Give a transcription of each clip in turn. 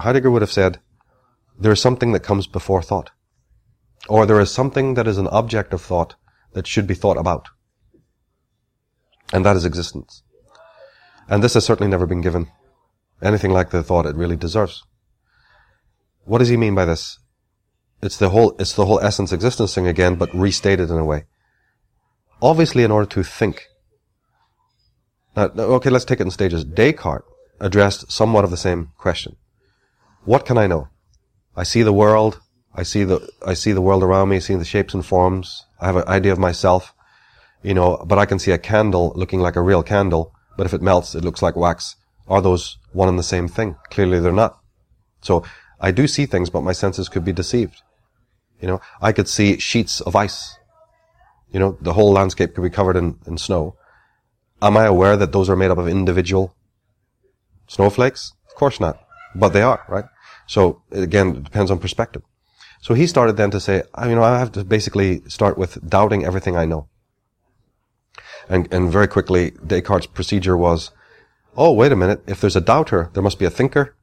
Heidegger would have said, there is something that comes before thought. Or there is something that is an object of thought that should be thought about. And that is existence. And this has certainly never been given anything like the thought it really deserves. What does he mean by this? It's the whole, it's the whole essence existence thing again, but restated in a way. Obviously, in order to think. Now, okay, let's take it in stages. Descartes addressed somewhat of the same question. What can I know? I see the world. I see the, I see the world around me, seeing the shapes and forms. I have an idea of myself, you know, but I can see a candle looking like a real candle, but if it melts, it looks like wax. Are those one and the same thing? Clearly they're not. So I do see things, but my senses could be deceived. You know, I could see sheets of ice. You know, the whole landscape could be covered in, in snow. Am I aware that those are made up of individual snowflakes? Of course not. But they are, right? So again, it depends on perspective. So he started then to say, you know, I have to basically start with doubting everything I know. And, and very quickly, Descartes' procedure was, oh, wait a minute, if there's a doubter, there must be a thinker.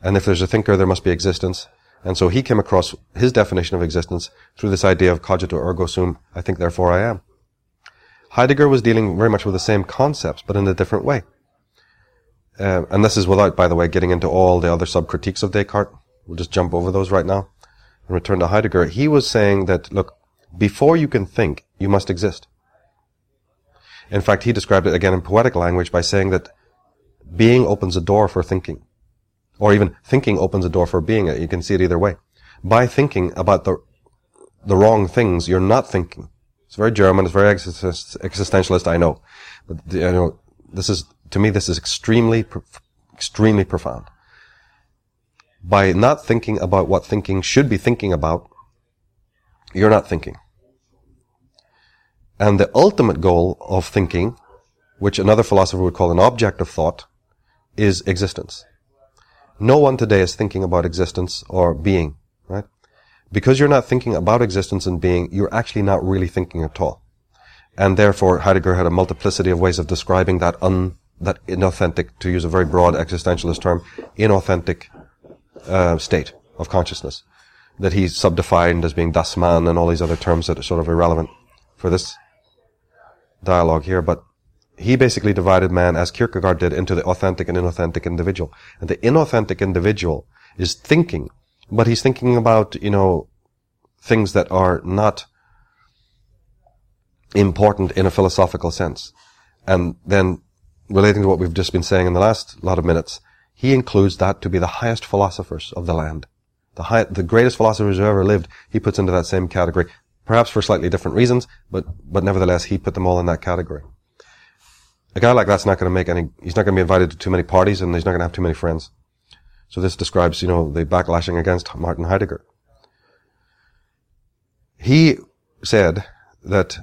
And if there's a thinker, there must be existence. And so he came across his definition of existence through this idea of cogito ergo sum, I think therefore I am. Heidegger was dealing very much with the same concepts, but in a different way. Uh, and this is without, by the way, getting into all the other sub-critiques of Descartes. We'll just jump over those right now and return to Heidegger. He was saying that, look, before you can think, you must exist. In fact, he described it again in poetic language by saying that being opens a door for thinking. Or even thinking opens a door for being. You can see it either way. By thinking about the, the wrong things, you're not thinking. It's very German, it's very existentialist, I know. But, you know, this is, to me, this is extremely, extremely profound. By not thinking about what thinking should be thinking about, you're not thinking. And the ultimate goal of thinking, which another philosopher would call an object of thought, is existence. No one today is thinking about existence or being, right? Because you're not thinking about existence and being, you're actually not really thinking at all. And therefore, Heidegger had a multiplicity of ways of describing that un, that inauthentic, to use a very broad existentialist term, inauthentic uh, state of consciousness that he subdefined as being das Man and all these other terms that are sort of irrelevant for this dialogue here. But he basically divided man, as Kierkegaard did, into the authentic and inauthentic individual. And the inauthentic individual is thinking, but he's thinking about, you know, things that are not important in a philosophical sense. And then, relating to what we've just been saying in the last lot of minutes, he includes that to be the highest philosophers of the land. The high, the greatest philosophers who ever lived, he puts into that same category. Perhaps for slightly different reasons, but, but nevertheless, he put them all in that category a guy like that's not going to make any, he's not going to be invited to too many parties and he's not going to have too many friends. So this describes, you know, the backlashing against Martin Heidegger. He said that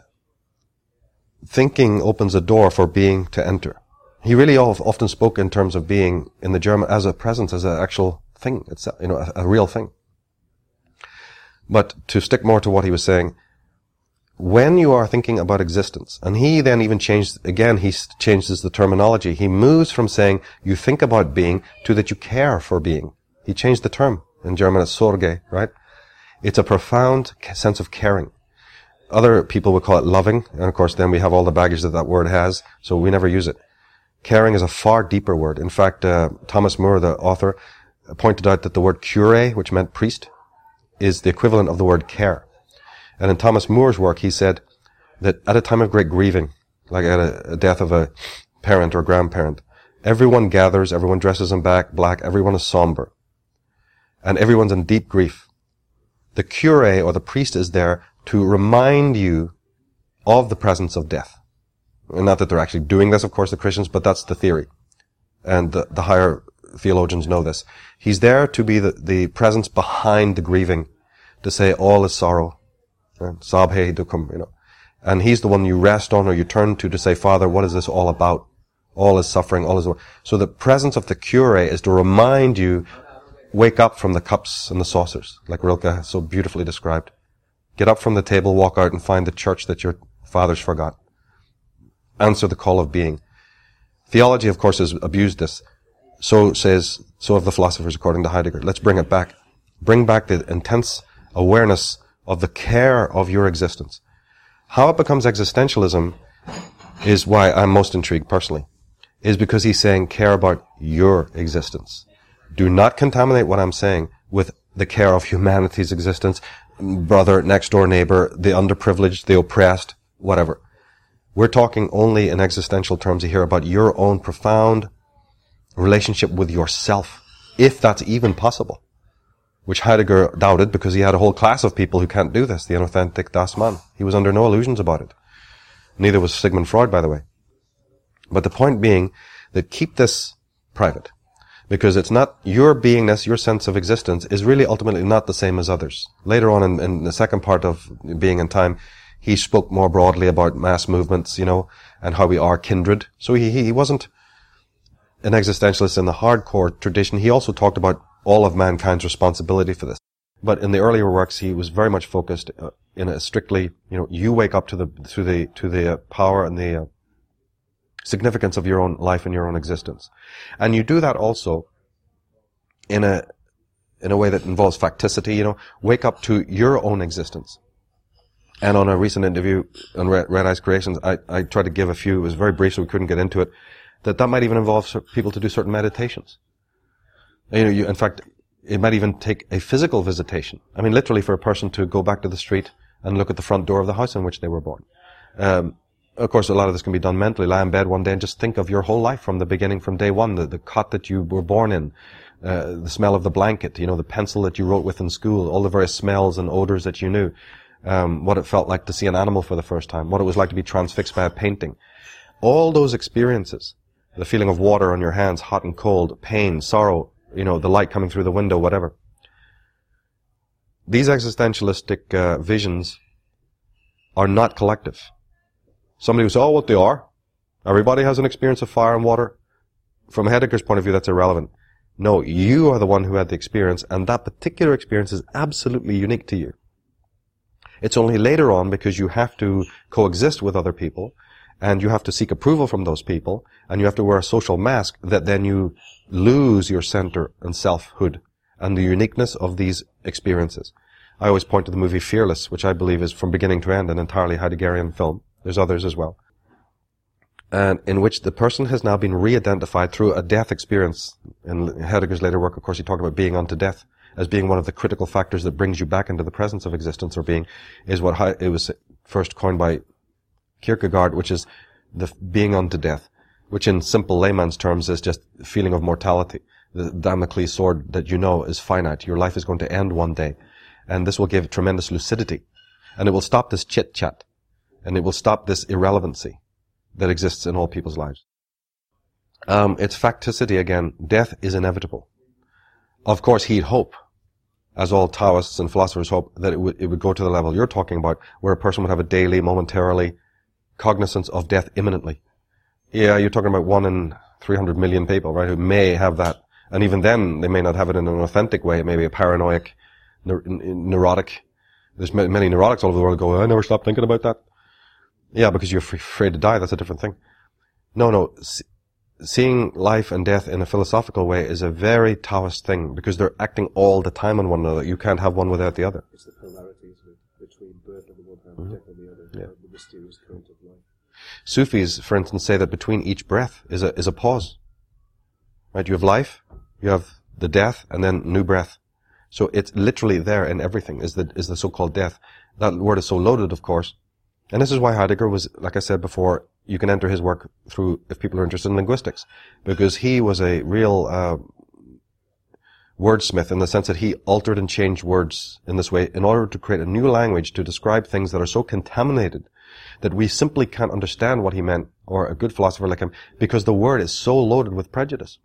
thinking opens a door for being to enter. He really often spoke in terms of being in the German as a presence, as an actual thing. It's, a, you know, a, a real thing. But to stick more to what he was saying, when you are thinking about existence, and he then even changed, again, he changes the terminology. He moves from saying you think about being to that you care for being. He changed the term. In German, it's Sorge, right? It's a profound sense of caring. Other people would call it loving, and of course then we have all the baggage that that word has, so we never use it. Caring is a far deeper word. In fact, uh, Thomas Moore, the author, pointed out that the word cure, which meant priest, is the equivalent of the word care. And in Thomas Moore's work, he said that at a time of great grieving, like at a, a death of a parent or grandparent, everyone gathers, everyone dresses in black, black, everyone is somber. And everyone's in deep grief. The cure or the priest is there to remind you of the presence of death. Not that they're actually doing this, of course, the Christians, but that's the theory. And the, the higher theologians know this. He's there to be the, the presence behind the grieving, to say all is sorrow, Sabhe dukkam, you know. And he's the one you rest on or you turn to to say, Father, what is this all about? All is suffering, all is, so the presence of the cure is to remind you, wake up from the cups and the saucers, like Rilke so beautifully described. Get up from the table, walk out and find the church that your fathers forgot. Answer the call of being. Theology, of course, has abused this. So says So have the philosophers according to Heidegger. Let's bring it back. Bring back the intense awareness of the care of your existence. How it becomes existentialism is why I'm most intrigued personally. Is because he's saying care about your existence. Do not contaminate what I'm saying with the care of humanity's existence, brother, next door neighbor, the underprivileged, the oppressed, whatever. We're talking only in existential terms here about your own profound relationship with yourself, if that's even possible. Which Heidegger doubted because he had a whole class of people who can't do this, the inauthentic Das Man. He was under no illusions about it. Neither was Sigmund Freud, by the way. But the point being that keep this private. Because it's not your beingness, your sense of existence is really ultimately not the same as others. Later on in, in the second part of being in time, he spoke more broadly about mass movements, you know, and how we are kindred. So he, he wasn't an existentialist in the hardcore tradition. He also talked about all of mankind's responsibility for this. But in the earlier works, he was very much focused uh, in a strictly, you know, you wake up to the to the to the uh, power and the uh, significance of your own life and your own existence, and you do that also in a in a way that involves facticity. You know, wake up to your own existence. And on a recent interview on Red, Red Ice Creations, I, I tried to give a few. It was very brief, so we couldn't get into it. That that might even involve people to do certain meditations. You know, you, in fact, it might even take a physical visitation. I mean, literally for a person to go back to the street and look at the front door of the house in which they were born. Um, of course, a lot of this can be done mentally. Lie in bed one day and just think of your whole life from the beginning, from day one, the, the cot that you were born in, uh, the smell of the blanket, you know, the pencil that you wrote with in school, all the various smells and odors that you knew, um, what it felt like to see an animal for the first time, what it was like to be transfixed by a painting. All those experiences, the feeling of water on your hands, hot and cold, pain, sorrow, you know, the light coming through the window, whatever. These existentialistic uh, visions are not collective. Somebody who says, oh, what they are. Everybody has an experience of fire and water. From Heidegger's point of view, that's irrelevant. No, you are the one who had the experience, and that particular experience is absolutely unique to you. It's only later on because you have to coexist with other people, and you have to seek approval from those people, and you have to wear a social mask that then you lose your center and selfhood and the uniqueness of these experiences. I always point to the movie Fearless, which I believe is from beginning to end an entirely Heideggerian film. There's others as well. And in which the person has now been re-identified through a death experience. In Heidegger's later work, of course, he talked about being unto death as being one of the critical factors that brings you back into the presence of existence or being, is what it was first coined by Kierkegaard, which is the being unto death which in simple layman's terms is just the feeling of mortality. The Damocles sword that you know is finite. Your life is going to end one day. And this will give tremendous lucidity. And it will stop this chit chat. And it will stop this irrelevancy that exists in all people's lives. Um, it's facticity again. Death is inevitable. Of course, he'd hope, as all Taoists and philosophers hope, that it would, it would go to the level you're talking about, where a person would have a daily, momentarily cognizance of death imminently. Yeah, you're talking about one in 300 million people, right, who may have that. And even then, they may not have it in an authentic way. It may be a paranoid, neurotic. There's many neurotics all over the world go, I never stop thinking about that. Yeah, because you're afraid to die. That's a different thing. No, no. Seeing life and death in a philosophical way is a very Taoist thing because they're acting all the time on one another. You can't have one without the other. It's the polarities between birth on the one hand, mm-hmm. death on the other, yeah. the mysterious current of life. Sufis, for instance, say that between each breath is a, is a pause. Right? You have life, you have the death, and then new breath. So it's literally there in everything is the, is the so-called death. That word is so loaded, of course. And this is why Heidegger was, like I said before, you can enter his work through, if people are interested in linguistics, because he was a real, uh, wordsmith in the sense that he altered and changed words in this way in order to create a new language to describe things that are so contaminated that we simply can't understand what he meant, or a good philosopher like him, because the word is so loaded with prejudice.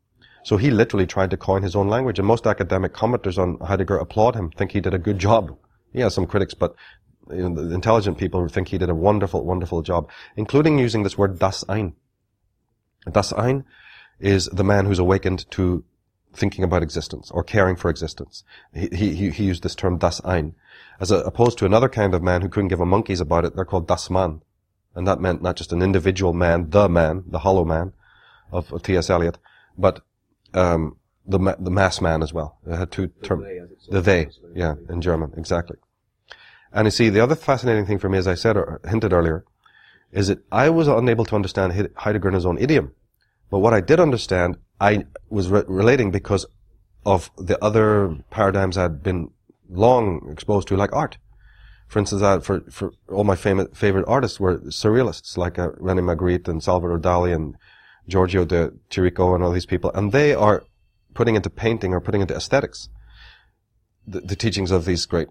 So he literally tried to coin his own language, and most academic commenters on Heidegger applaud him, think he did a good job. He has some critics, but you know, the intelligent people think he did a wonderful, wonderful job, including using this word Dasein. Das Ein is the man who's awakened to thinking about existence or caring for existence. He, he, he used this term Dasein as opposed to another kind of man who couldn't give a monkey's about it. They're called das Man. And that meant not just an individual man, the man, the hollow man of, T.S. Eliot, but um, the ma- the mass man as well. It had two terms. they, as it's The they, yeah, in German, exactly. And you see, the other fascinating thing for me, as I said or hinted earlier, is that I was unable to understand Heid- Heidegger in his own idiom. But what I did understand, I was re- relating because of the other paradigms I'd been long exposed to, like art. For instance, I, for, for all my favorite, favorite artists were surrealists, like uh, René Magritte and Salvador Dali and Giorgio de Chirico and all these people. And they are putting into painting or putting into aesthetics the, the teachings of these great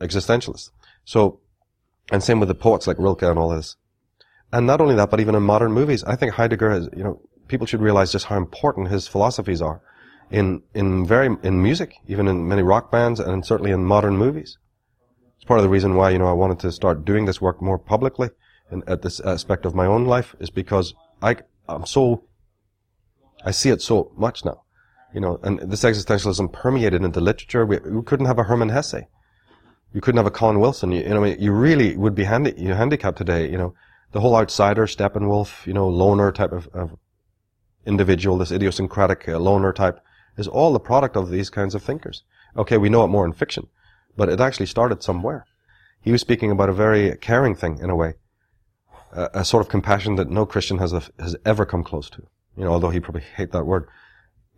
existentialists. So, and same with the poets like Rilke and all this. And not only that, but even in modern movies, I think Heidegger has, you know, people should realize just how important his philosophies are in, in very, in music, even in many rock bands and certainly in modern movies. It's part of the reason why, you know, I wanted to start doing this work more publicly and at this aspect of my own life is because I, I'm so, I see it so much now. You know, and this existentialism permeated into literature. We, we couldn't have a Hermann Hesse. You couldn't have a Colin Wilson. You, you know, you really would be handi- you handicapped today. You know, the whole outsider, Steppenwolf, you know, loner type of, of individual, this idiosyncratic uh, loner type, is all the product of these kinds of thinkers. Okay, we know it more in fiction, but it actually started somewhere. He was speaking about a very caring thing in a way, a, a sort of compassion that no Christian has a, has ever come close to. You know, although he probably hate that word.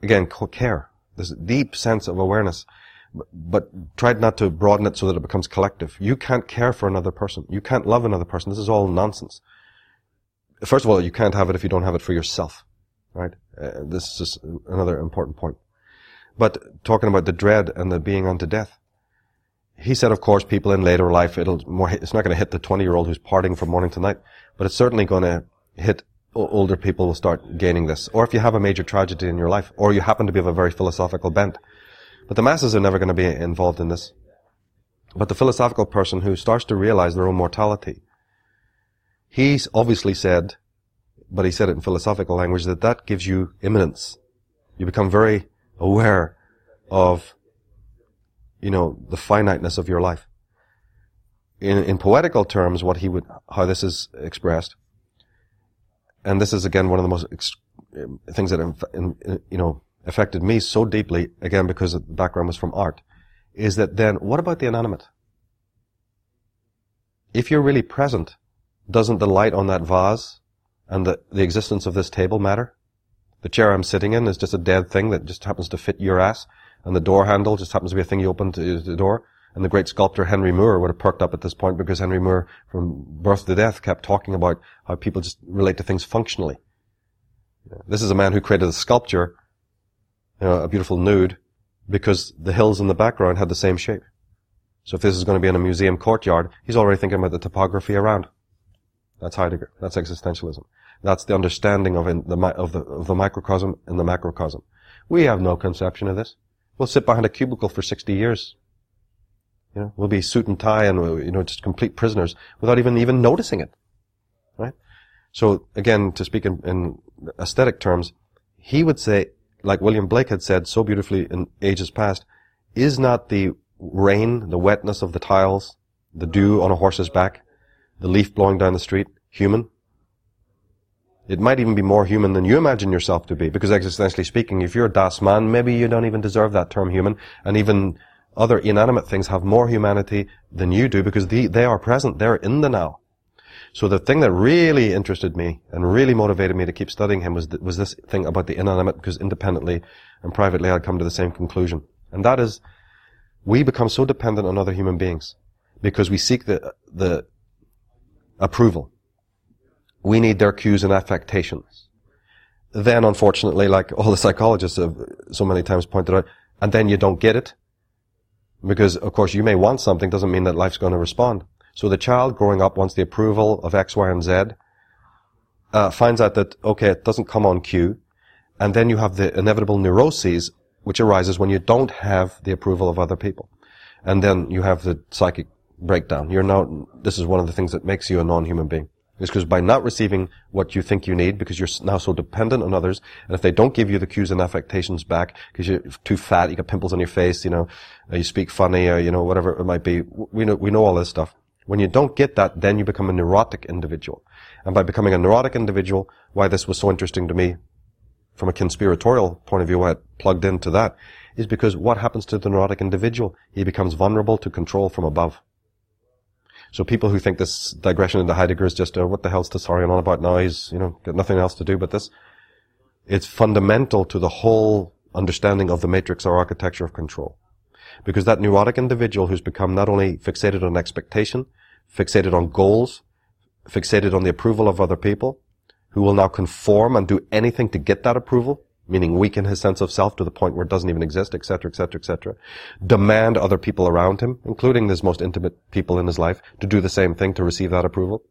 Again, care, this deep sense of awareness, but, tried not to broaden it so that it becomes collective. You can't care for another person. You can't love another person. This is all nonsense. First of all, you can't have it if you don't have it for yourself, right? Uh, this is another important point. But talking about the dread and the being unto death, he said, of course, people in later life, it'll more, it's not going to hit the 20 year old who's partying from morning to night, but it's certainly going to hit older people will start gaining this. Or if you have a major tragedy in your life, or you happen to be of a very philosophical bent. But the masses are never going to be involved in this. But the philosophical person who starts to realize their own mortality, he's obviously said, but he said it in philosophical language, that that gives you imminence. You become very aware of, you know, the finiteness of your life. In, in poetical terms, what he would, how this is expressed, and this is again one of the most ex- um, things that, in, in, you know, affected me so deeply, again, because the background was from art, is that then what about the inanimate? If you're really present, doesn't the light on that vase and the, the existence of this table matter? The chair I'm sitting in is just a dead thing that just happens to fit your ass, and the door handle just happens to be a thing you open to the door. And the great sculptor Henry Moore would have perked up at this point because Henry Moore, from birth to death, kept talking about how people just relate to things functionally. This is a man who created a sculpture, you know, a beautiful nude, because the hills in the background had the same shape. So if this is going to be in a museum courtyard, he's already thinking about the topography around. That's Heidegger. That's existentialism. That's the understanding of in the of the of the microcosm and the macrocosm. We have no conception of this. We'll sit behind a cubicle for sixty years. You know, we'll be suit and tie and uh, you know just complete prisoners without even even noticing it. Right. So again, to speak in, in aesthetic terms, he would say, like William Blake had said so beautifully in ages past, is not the rain, the wetness of the tiles, the dew on a horse's back, the leaf blowing down the street, human? It might even be more human than you imagine yourself to be, because existentially speaking, if you're a Das Man, maybe you don't even deserve that term human, and even other inanimate things have more humanity than you do, because they, they are present, they're in the now. So the thing that really interested me and really motivated me to keep studying him was, th- was this thing about the inanimate, because independently and privately I'd come to the same conclusion. And that is, we become so dependent on other human beings because we seek the, the approval. We need their cues and affectations. Then, unfortunately, like all the psychologists have so many times pointed out, and then you don't get it. Because, of course, you may want something, doesn't mean that life's going to respond. So the child growing up wants the approval of X, Y, and Z, uh, finds out that, okay, it doesn't come on cue, and then you have the inevitable neuroses, which arises when you don't have the approval of other people. And then you have the psychic breakdown. You're now, this is one of the things that makes you a non-human being. Is because by not receiving what you think you need, because you're now so dependent on others, and if they don't give you the cues and affectations back, because you're too fat, you got pimples on your face, you know, uh, you speak funny, or, you know, whatever it might be, we know, we know all this stuff. When you don't get that, then you become a neurotic individual. And by becoming a neurotic individual, why this was so interesting to me from a conspiratorial point of view, why it plugged into that, is because what happens to the neurotic individual? He becomes vulnerable to control from above. So people who think this digression into Heidegger is just, uh, what the hell's Tsarion on about now? He's, you know, got nothing else to do but this. It's fundamental to the whole understanding of the matrix or architecture of control. Because that neurotic individual who's become not only fixated on expectation, fixated on goals, fixated on the approval of other people, who will now conform and do anything to get that approval, meaning weaken his sense of self to the point where it doesn't even exist, etc., etc., etc. Demand other people around him, including his most intimate people in his life, to do the same thing to receive that approval.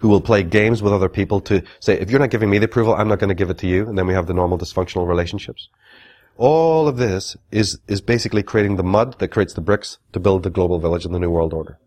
Who will play games with other people to say, if you're not giving me the approval, I'm not going to give it to you, and then we have the normal dysfunctional relationships. All of this is, is basically creating the mud that creates the bricks to build the global village and the new world order.